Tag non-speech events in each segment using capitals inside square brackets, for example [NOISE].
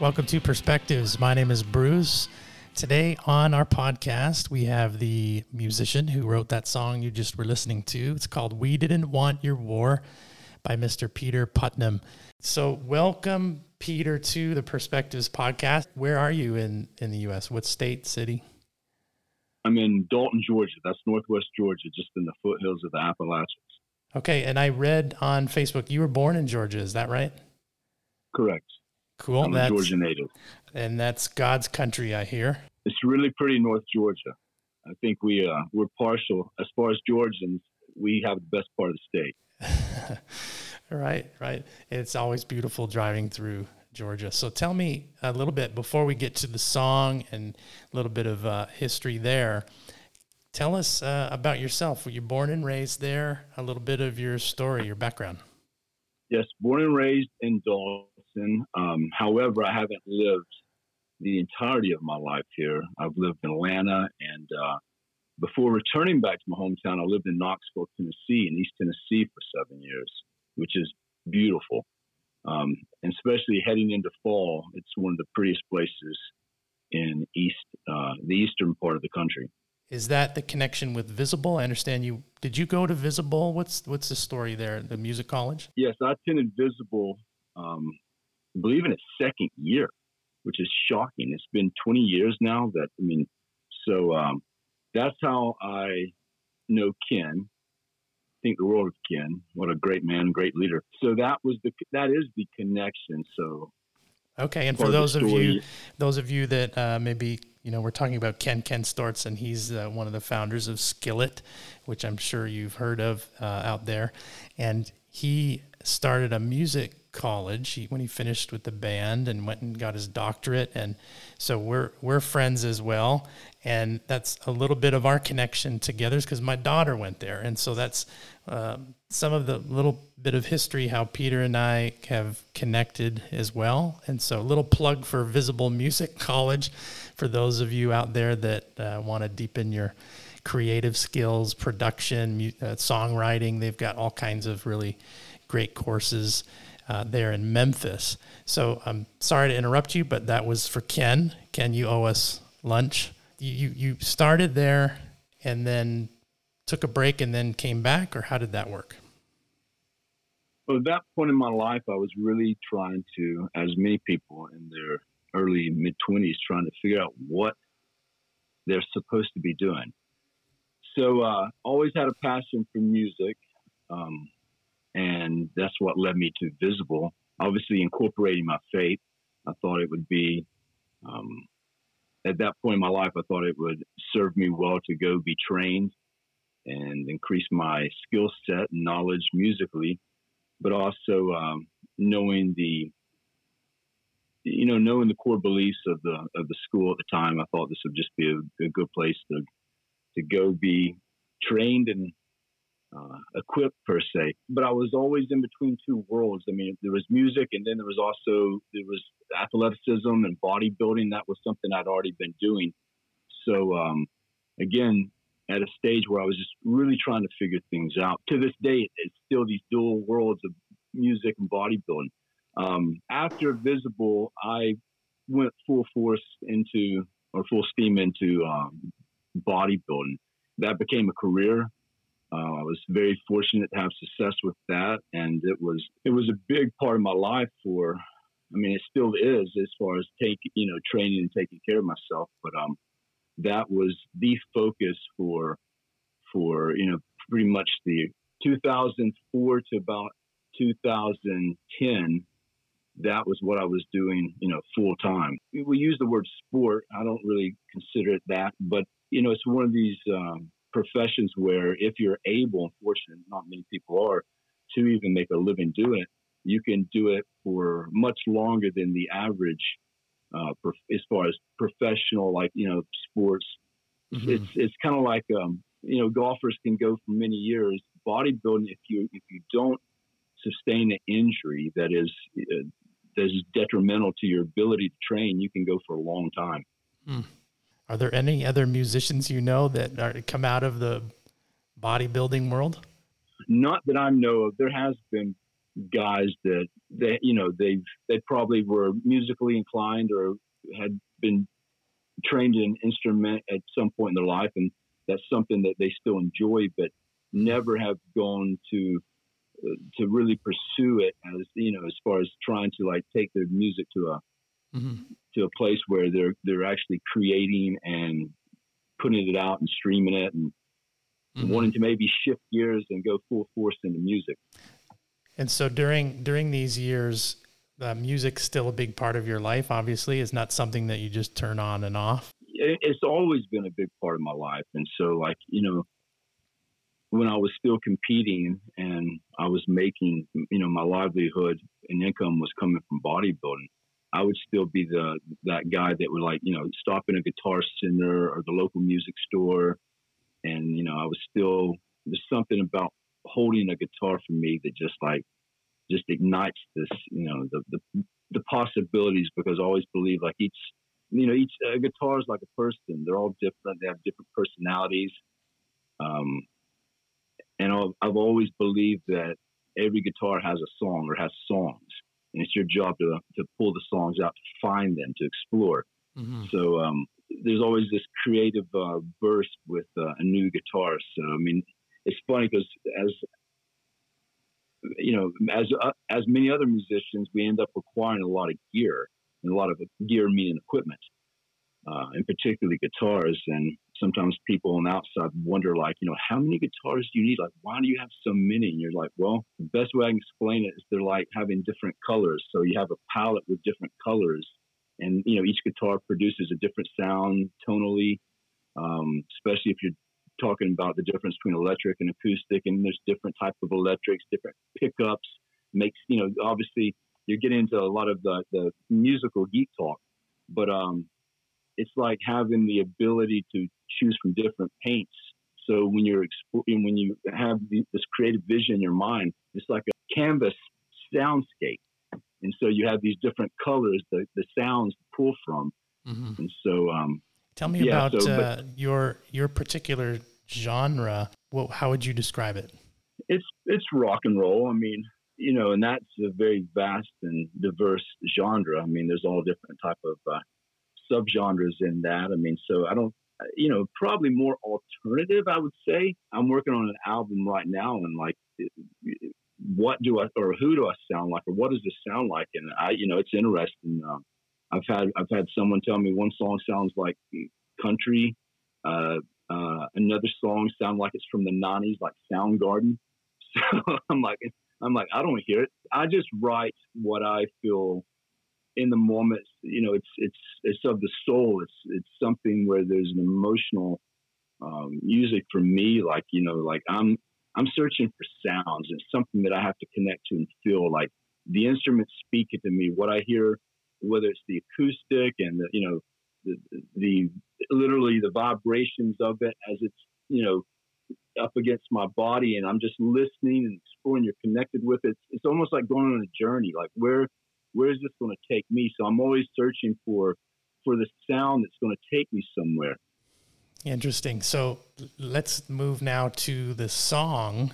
Welcome to Perspectives. My name is Bruce. Today on our podcast, we have the musician who wrote that song you just were listening to. It's called We Didn't Want Your War by Mr. Peter Putnam. So, welcome, Peter, to the Perspectives podcast. Where are you in, in the U.S.? What state, city? I'm in Dalton, Georgia. That's Northwest Georgia, just in the foothills of the Appalachians. Okay, and I read on Facebook you were born in Georgia. Is that right? Correct. Cool. I'm a Georgia native. and that's God's country, I hear. It's really pretty North Georgia. I think we uh, we're partial as far as Georgians. We have the best part of the state. [LAUGHS] right, right. It's always beautiful driving through Georgia. So tell me a little bit before we get to the song and a little bit of uh, history there. Tell us uh, about yourself. Were you born and raised there? A little bit of your story, your background. Yes, born and raised in Dalton. Um, however, I haven't lived the entirety of my life here. I've lived in Atlanta, and uh, before returning back to my hometown, I lived in Knoxville, Tennessee, in East Tennessee for seven years, which is beautiful. Um, and especially heading into fall, it's one of the prettiest places in East, uh, the eastern part of the country. Is that the connection with Visible? I understand you. Did you go to Visible? What's what's the story there? The music college? Yes, I attended Visible, um, I believe in its second year, which is shocking. It's been 20 years now that, I mean, so um, that's how I know Ken. Think the world of Ken. What a great man, great leader. So that was the, that is the connection. So Okay, and for those of you, those of you that uh, maybe you know, we're talking about Ken Ken Steorts, and he's uh, one of the founders of Skillet, which I'm sure you've heard of uh, out there. And he started a music college he, when he finished with the band and went and got his doctorate. And so we're we're friends as well. And that's a little bit of our connection together because my daughter went there, and so that's um, some of the little bit of history how Peter and I have connected as well. And so, a little plug for Visible Music [LAUGHS] College for those of you out there that uh, want to deepen your creative skills, production, mu- uh, songwriting. They've got all kinds of really great courses uh, there in Memphis. So, I'm sorry to interrupt you, but that was for Ken. Ken, you owe us lunch. You, you, you started there and then took a break and then came back, or how did that work? Well, at that point in my life, I was really trying to, as many people in their early mid 20s, trying to figure out what they're supposed to be doing. So, uh, always had a passion for music, um, and that's what led me to Visible. Obviously, incorporating my faith, I thought it would be, um, at that point in my life, I thought it would serve me well to go be trained and increase my skill set and knowledge musically but also um, knowing the you know knowing the core beliefs of the of the school at the time i thought this would just be a, a good place to to go be trained and uh, equipped per se but i was always in between two worlds i mean there was music and then there was also there was athleticism and bodybuilding that was something i'd already been doing so um, again at a stage where I was just really trying to figure things out. To this day, it's still these dual worlds of music and bodybuilding. Um, after Visible, I went full force into or full steam into um, bodybuilding. That became a career. Uh, I was very fortunate to have success with that, and it was it was a big part of my life. For, I mean, it still is as far as take you know training and taking care of myself. But um, that was the focus for for you know pretty much the 2004 to about 2010 that was what i was doing you know full time we use the word sport i don't really consider it that but you know it's one of these um, professions where if you're able unfortunately not many people are to even make a living doing it you can do it for much longer than the average uh, prof- as far as professional, like you know, sports. Mhm. It's it's kind of like um, you know, golfers can go for many years. Bodybuilding, if you if you don't sustain an injury that is uh, that is detrimental to your ability to train, you can go for a long time. Are there any other musicians you know that are come out of the bodybuilding world? Not that I know of. There has been guys that they you know they've they probably were musically inclined or had been trained in an instrument at some point in their life, and that's something that they still enjoy, but never have gone to uh, to really pursue it as you know as far as trying to like take their music to a Mm-hmm. to a place where they're they're actually creating and putting it out and streaming it and Mm-hmm. wanting to maybe shift gears and go full force into music. And so during during these years, uh, music's still a big part of your life. Obviously, it's not something that you just turn on and off. It's always been a big part of my life, and so like you know, when I was still competing and I was making you know my livelihood and income was coming from bodybuilding. I would still be the that guy that would like you know stop in a guitar center or the local music store, and you know I was still there's something about holding a guitar for me that just like just ignites this you know the the, the possibilities because I always believe like each you know each uh, guitar is like a person. They're all different. They have different personalities. Um, and I've, I've always believed that every guitar has a song or has songs and it's your job to to pull the songs out to find them to explore Mm-hmm. so um, there's always this creative uh, burst with uh, a new guitar. So I mean, it's funny because as you know, as uh, as many other musicians, we end up acquiring a lot of gear and a lot of gear meaning equipment, uh, and particularly guitars. And sometimes people on the outside wonder, like, you know, how many guitars do you need? Like, why do you have so many? And you're like, well, the best way I can explain it is they're like having different colors. So you have a palette with different colors and you know each guitar produces a different sound tonally um, especially if you're talking about the difference between electric and acoustic and there's different type of electrics different pickups makes you know obviously you're getting into a lot of the, the musical geek talk but um, it's like having the ability to choose from different paints so when you're exploring when you have the, this creative vision in your mind it's like a canvas soundscape and so you have these different colors the, the sounds to pull from Mm-hmm. and so um, Tell me Yeah, about so, but- uh, your your particular genre. What, how would you describe it? it's it's rock and roll i mean you know and that's a very vast and diverse genre i mean there's all different type of uh, subgenres in that. I mean so i don't you know probably more alternative i would say. I'm working on an album right now and like what do i or who do i sound like or what does this sound like? And i you know it's interesting. Um, i've had i've had someone tell me one song sounds like country uh, uh, another song sound like it's from the 90s like soundgarden. [LAUGHS] So i'm like i'm like i don't hear it. I just write what i feel in the moment you know it's it's it's of the soul it's it's something where there's an emotional um, music for me like you know like i'm i'm searching for sounds it's something that i have to connect to and feel like the instruments speak it to me what i hear whether it's the acoustic and the you know the, the literally the vibrations of it as it's you know up against my body and I'm just listening and exploring. You're connected with it. It's almost like going on a journey. Like where where is this going to take me? So I'm always searching for for the sound that's going to take me somewhere. Interesting. So let's move now to the song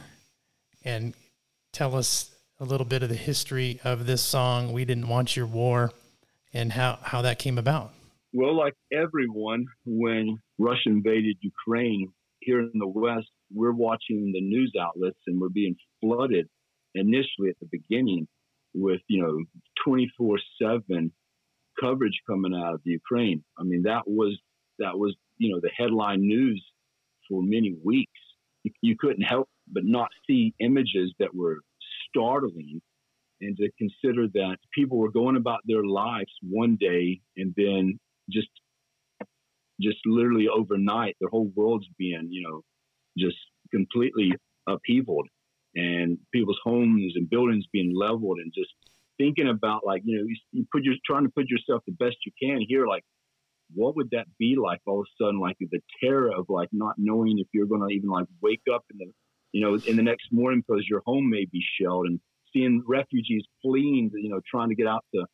and tell us a little bit of the history of this song. We didn't want your war and how, how that came about. Well, like everyone, when Russia invaded Ukraine here in the West, we're watching the news outlets and we're being flooded initially at the beginning with, you know, 24 7 coverage coming out of Ukraine. I mean, that was, that was, you know, the headline news for many weeks. You, you couldn't help but not see images that were startling and to consider that people were going about their lives one day and then just just literally overnight their whole world's being you know just completely upheavaled and people's homes and buildings being leveled and just thinking about like you know you, you put your trying to put yourself the best you can here like what would that be like all of a sudden like the terror of like not knowing if you're going to even like wake up in the you know in the next morning because your home may be shelled and seeing refugees fleeing, you know, trying to get out to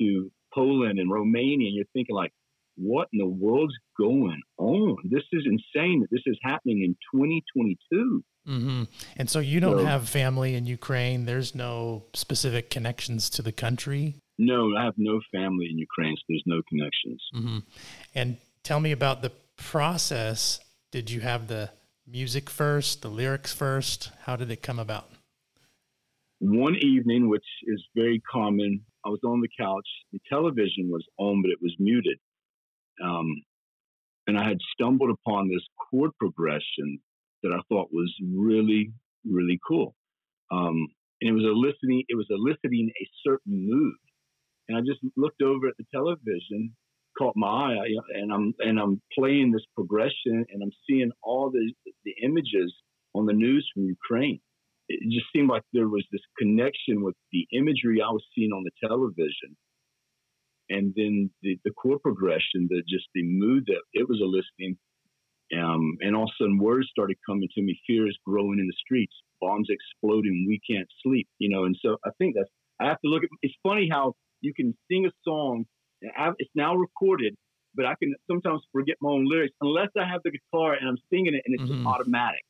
to Poland and Romania, and you're thinking like, what in the world's going on? This is insane that this is happening in 2022. hmm And so you don't So- have family in Ukraine. There's no specific connections to the country. No, I have no family in Ukraine, so there's no connections. Mm-hmm. And tell me about the process. Did you have the music first, the lyrics first? How did it come about? One evening, which is very common, I was on the couch. The television was on, but it was muted. Um, and I had stumbled upon this chord progression that I thought was really, really cool. Um, and it was eliciting, it was eliciting a certain mood. And I just looked over at the television, caught my eye, and I'm and I'm playing this progression, and I'm seeing all the the images on the news from Ukraine. It just seemed like there was this connection with the imagery I was seeing on the television, and then the, the chord progression, the just the mood that it was eliciting. Um, and all of a sudden, words started coming to me. Fear is growing in the streets. Bombs exploding. We can't sleep. You know, and so I think that's. I have to look at. It's funny how you can sing a song. and I- It's now recorded, but I can sometimes forget my own lyrics unless I have the guitar and I'm singing it and it's just Mhm. automatic.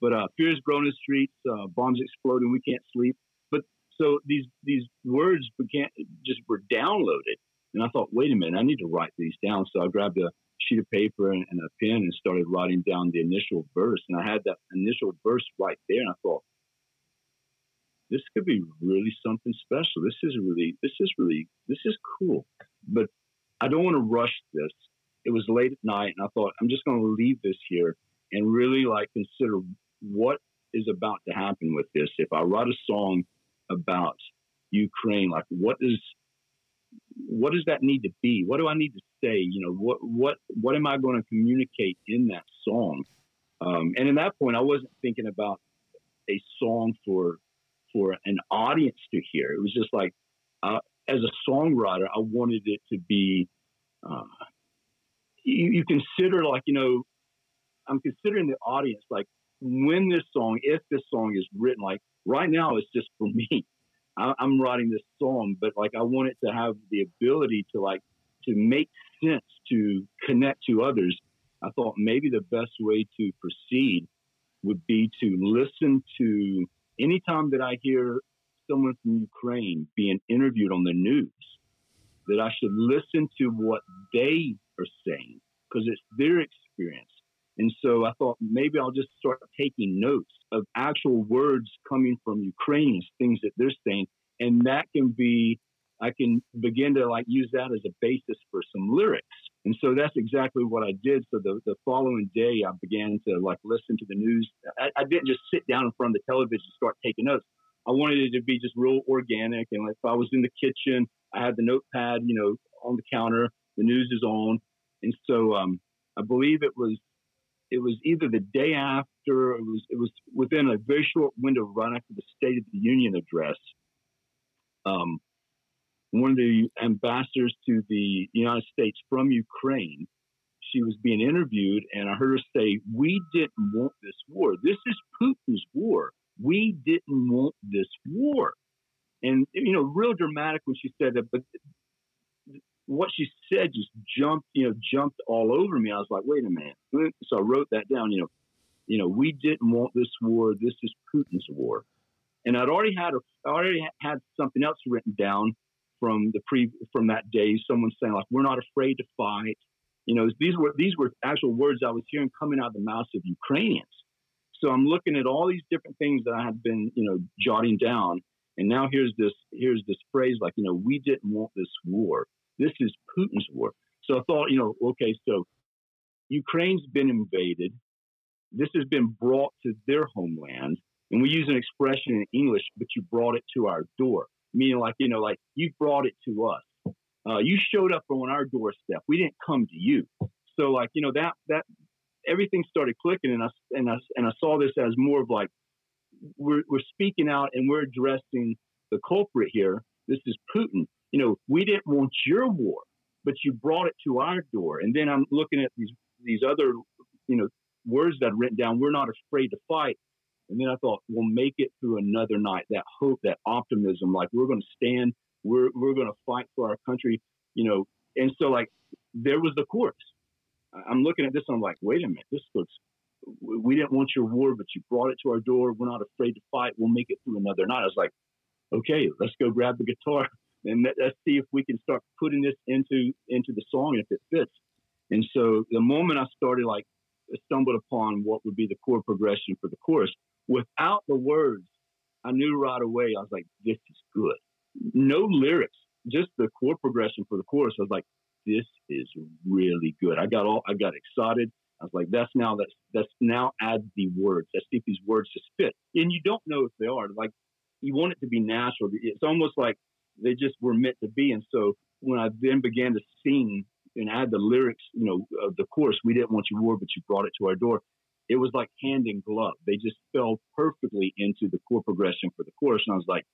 But uh, fear is growing in the streets. Uh, bombs exploding. We can't sleep. But so these these words began just were downloaded, and I thought, wait a minute, I need to write these down. So I grabbed a sheet of paper and, and a pen and started writing down the initial verse. And I had that initial verse right there, and I thought, this could be really something special. This is really, this is really, this is cool. But I don't want to rush this. It was late at night, and I thought I'm just going to leave this here and really like consider what is about to happen with this. If I write a song about Ukraine, like what is what does that need to be? What do I need to say? You know, what what what am I going to communicate in that song? Um, and in that point, I wasn't thinking about a song for for an audience to hear. It was just like, uh, as a songwriter, I wanted it to be. Uh, you, you consider like you know, I'm considering the audience like when this song, if this song is written, like right now, it's just for me. I, I'm writing this song, but like I want it to have the ability to like to make sense to connect to others. I thought maybe the best way to proceed would be to listen to anytime that I hear someone from Ukraine being interviewed on the news, that I should listen to what they are saying because it's their experience. And so I thought maybe I'll just start taking notes of actual words coming from Ukrainians, things that they're saying, and that can be I can begin to like use that as a basis for some lyrics. And so that's exactly what I did. So the, the following day, I began to like listen to the news. I, I didn't just sit down in front of the television and start taking notes. I wanted it to be just real organic. And like if I was in the kitchen, I had the notepad, you know, on the counter. The news is on, and so um, I believe it was it was either the day after. It was it was within a very short window right after the State of the Union address. Um, one of the ambassadors to the United States from Ukraine, she was being interviewed, and I heard her say, "We didn't want this war. This is Putin's war. We didn't want this war." And you know, real dramatic when she said that, but what she said just jumped, you know, jumped all over me. I was like, "Wait a minute!" So I wrote that down. You know, you know, we didn't want this war. This is Putin's war. And I'd already had a, I already had something else written down from the pre from that day. Someone saying like, "We're not afraid to fight." You know, these were these were actual words I was hearing coming out of the mouths of Ukrainians. So I'm looking at all these different things that I had been, you know, jotting down, and now here's this here's this phrase like, you know, we didn't want this war. This is Putin's war. So I thought, you know, okay, so Ukraine's been invaded. This has been brought to their homeland, and we use an expression in English, but you brought it to our door, meaning like, you know, like you brought it to us. Uh, you showed up on our doorstep. We didn't come to you. So like, you know, that that everything started clicking, and I and I and I saw this as more of like we're we're speaking out and we're addressing the culprit here. This is Putin. You know, we didn't want your war, but you brought it to our door. And then I'm looking at these these other, you know, words that I've written down. We're not afraid to fight. And then I thought, we'll make it through another night. That hope, that optimism, like we're going to stand, we're we're going to fight for our country, you know. And so like there was the chorus. I'm looking at this, and I'm like, wait a minute, this looks. We didn't want your war, but you brought it to our door. We're not afraid to fight. We'll make it through another night. I was like, okay, let's go grab the guitar [LAUGHS] and let, let's see if we can start putting this into into the song if it fits. And so the moment I started like stumbled upon what would be the chord progression for the chorus without the words, I knew right away. I was like, this is good. No lyrics, just the chord progression for the chorus. I was like, this is really good. I got all I got excited. I was like, that's now that's that's now add the words. Let's see if these words just fit. And you don't know if they are. Like you want it to be natural. It's almost like they just were meant to be. And so when I then began to sing and add the lyrics, you know, of the chorus, we didn't want your war, but you brought it to our door. It was like hand in glove. They just fell perfectly into the chord progression for the chorus. And I was like,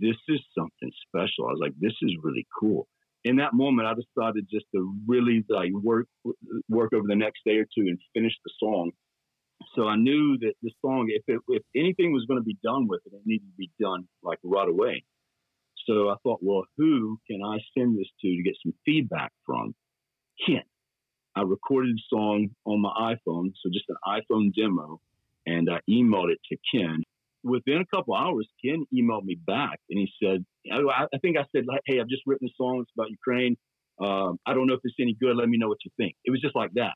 this is something special. I was like, this is really cool. In that moment, I decided just to really like work work over the next day or two and finish the song. So I knew that the song, if it, if anything was going to be done with it, it needed to be done like right away. So I thought, well, who can I send this to to get some feedback from? Ken. I recorded the song on my iPhone, so just an iPhone demo, and I emailed it to Ken. Within a couple hours, Ken emailed me back and he said, I, think I said, hey, I've just written a song. It's about Ukraine. Um, I don't know if it's any good. Let me know what you think. It was just like that.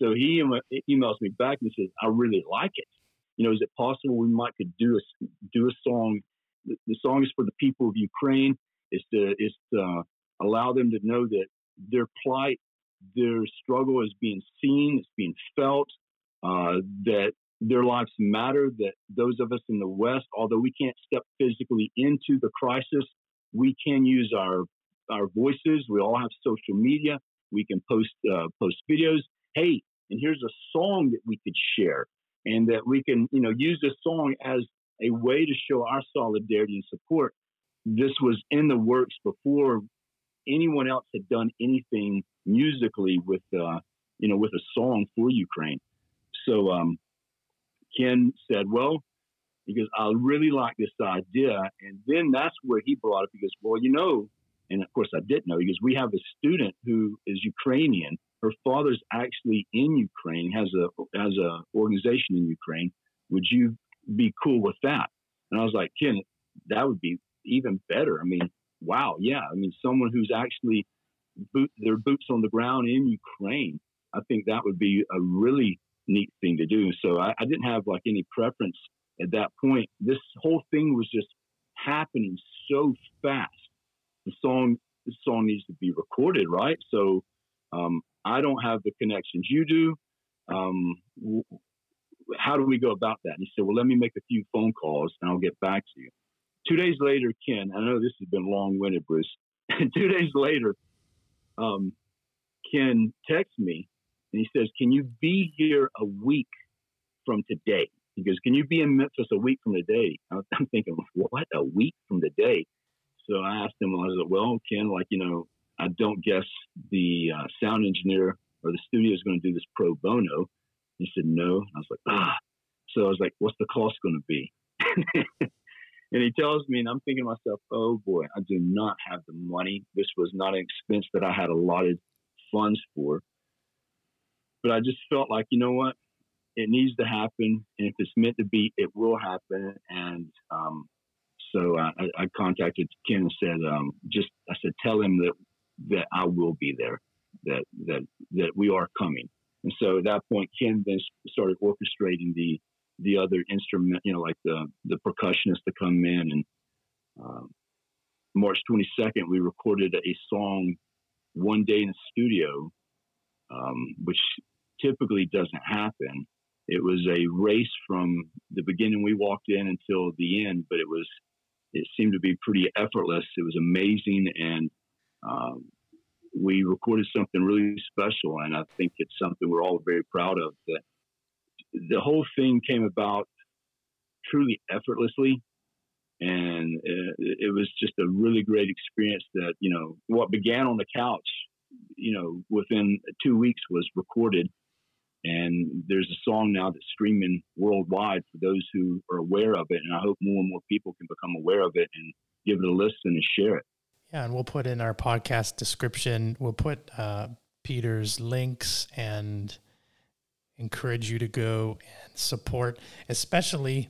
So he em- emails me back and says, I really like it. You know, is it possible we might could do a do a song? The, song is for the people of Ukraine. Is to is to uh, allow them to know that their plight, their struggle is being seen, it's being felt, uh, that their lives matter. That those of us in the West, although we can't step physically into the crisis, we can use our our voices. We all have social media. We can post uh, post videos. Hey, and here's a song that we could share, and that we can you know use this song as a way to show our solidarity and support. This was in the works before anyone else had done anything musically with uh, you know with a song for Ukraine. So um, Ken said, "Well," goes, "I really like this idea," and then that's where he brought up. Goes, "Well, you know," and of course I didn't know. because "We have a student who is Ukrainian. Her father's actually in Ukraine, has a has a organization in Ukraine. Would you be cool with that?" And I was like, "Ken, that would be even better. I mean, wow, yeah. I mean, someone who's actually boot their boots on the ground in Ukraine. I think that would be a really neat thing to do. So I, I didn't have like any preference at that point. This whole thing was just happening so fast. The song, the song needs to be recorded, right? So um, I don't have the connections you do. Um, how do we go about that? And he said, well, let me make a few phone calls and I'll get back to you. Two days later, Ken, I know this has been long winded, Bruce. [LAUGHS] Two days later, um, Ken texts me and he says, Can you be here a week from today? He goes, Can you be in Memphis a week from today? [LAUGHS] I'm thinking, What, a week from today? So I asked him, I like, Well, Ken, like, you know, I don't guess the uh, sound engineer or the studio is going to do this pro bono. He said, No. I was like, Ah. So I was like, What's the cost going to be? [LAUGHS] and he tells me, and I'm thinking to myself, Oh boy, I do not have the money. This was not an expense that I had allotted funds for but I just felt like, you know what, it needs to happen, and if it's meant to be, it will happen. And um, so I, I contacted Ken and said, um, just I said, tell him that that I will be there, that that that we are coming. And so at that point, Ken then started orchestrating the the other instrument, you know, like the the percussionist to come in. And um, March 22nd, we recorded a song one day in the studio, um, which typically doesn't happen. It was a race from the beginning we walked in until the end, but it was it seemed to be pretty effortless. It was amazing, and um, we recorded something really special. And I think it's something we're all very proud of. That the whole thing came about truly effortlessly, and it, it was just a really great experience. That you know what began on the couch, you know, within two weeks was recorded And there's a song now that's streaming worldwide for those who are aware of it. And I hope more and more people can become aware of it and give it a listen and share it. Yeah, and we'll put in our podcast description, we'll put uh, Peter's links and encourage you to go and support, especially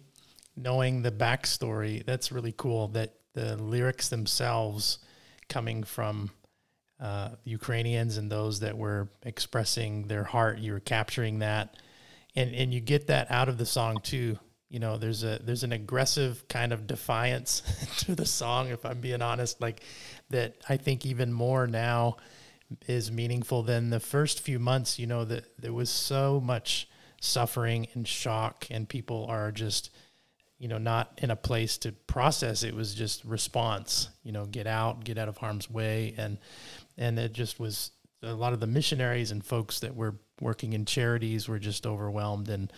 knowing the backstory. That's really cool that the lyrics themselves coming from uh, Ukrainians and those that were expressing their heart, you were capturing that. And, and you get that out of the song too you know there's a there's an aggressive kind of defiance [LAUGHS] to the song if i'm being honest like that i think even more now is meaningful than the first few months you know that there was so much suffering and shock and people are just you know not in a place to process. It was just response you know get out get out of harm's way. And and it just was a lot of the missionaries and folks that were working in charities were just overwhelmed and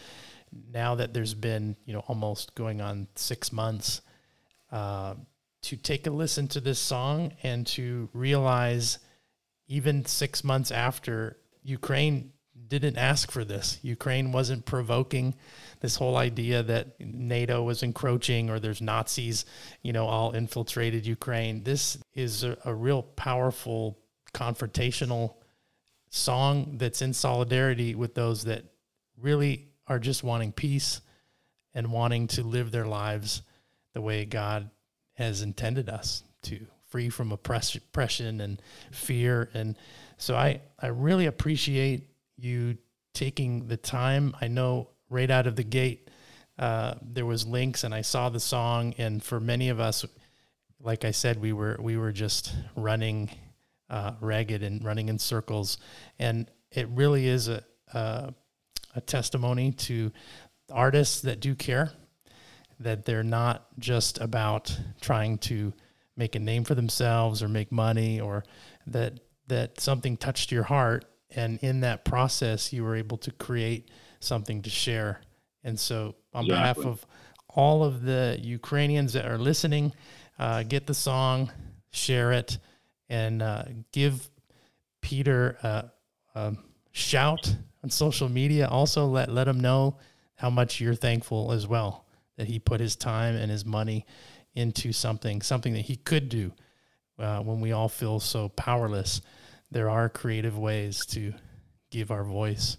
now that there's been you know almost going on six months uh, to take a listen to this song and to realize even six months after Ukraine didn't ask for this. Ukraine wasn't provoking this whole idea that NATO was encroaching or there's Nazis, you know, all infiltrated Ukraine. This is a, a real powerful confrontational song that's in solidarity with those that really are just wanting peace and wanting to live their lives the way God has intended us to, free from oppression and fear. And so I, I really appreciate you taking the time. I know right out of the gate, uh, there was links and I saw the song. And for many of us, like I said, we were, we were just running uh, ragged and running in circles. And it really is a, a a testimony to artists that do care, that they're not just about trying to make a name for themselves or make money or that that something touched your heart and in that process you were able to create something to share. And so on exactly. behalf of all of the Ukrainians that are listening, uh, get the song, share it, and uh, give Peter a, a shout on social media. Also, let let him know how much you're thankful as well that he put his time and his money into something, something that he could do. Uh, when we all feel so powerless, there are creative ways to give our voice.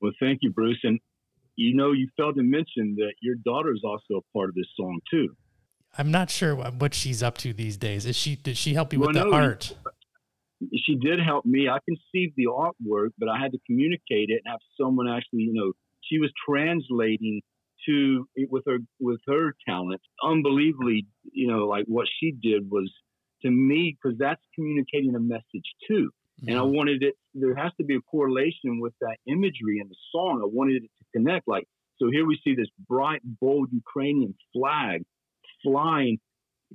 Well, thank you, Bruce. And you know, you failed to mention that your daughter is also a part of this song too. I'm not sure what she's up to these days. Is she? Did she help you well, with the no, art? She did help me. I conceived the artwork, but I had to communicate it and have someone actually, you know, she was translating to it with her with her talent. Unbelievably, you know, like what she did was to me because that's communicating a message too. Mm-hmm. And I mm-hmm. wanted it. There has to be a correlation with that imagery in the song. I wanted it to connect. Like so, here we see this bright, bold Ukrainian flag flying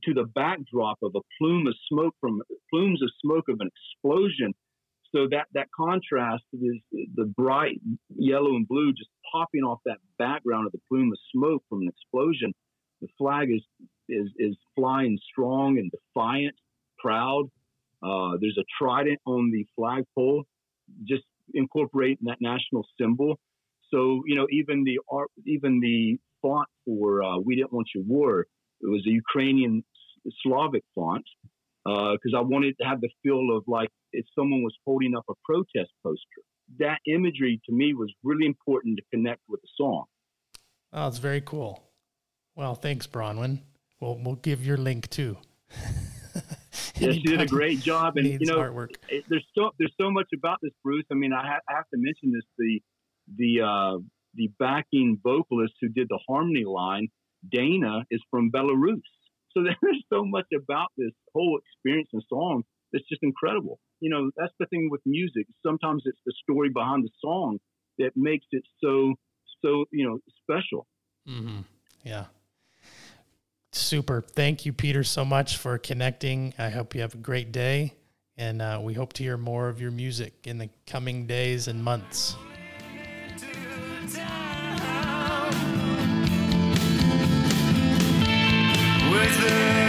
to the backdrop of a plume of smoke from plumes of smoke of an explosion. So that that contrast is the bright yellow and blue just popping off that background of the plume of smoke from an explosion. The flag is is is flying strong and defiant, proud. Uh, there's a trident on the flagpole, just incorporating that national symbol. So you know, even the art, even the font for uh, "We Didn't Want Your War" it was a Ukrainian Slavic font because uh, I wanted to have the feel of like if someone was holding up a protest poster. That imagery to me was really important to connect with the song. Oh, it's very cool. Well, thanks, Bronwyn. We'll we'll give your link too. [LAUGHS] yes, you did a great job, and you know, artwork. It, there's so there's so much about this, Bruce. I mean, I, ha- I have to mention this the the uh, the backing vocalist who did the harmony line Dana is from Belarus. So [LAUGHS] there's so much about this whole experience and song that's just incredible. You know, that's the thing with music. Sometimes it's the story behind the song that makes it so, so, you know, special. Mm-hmm. Yeah. Super. Thank you, Peter, so much for connecting. I hope you have a great day. And uh, we hope to hear more of your music in the coming days and months. With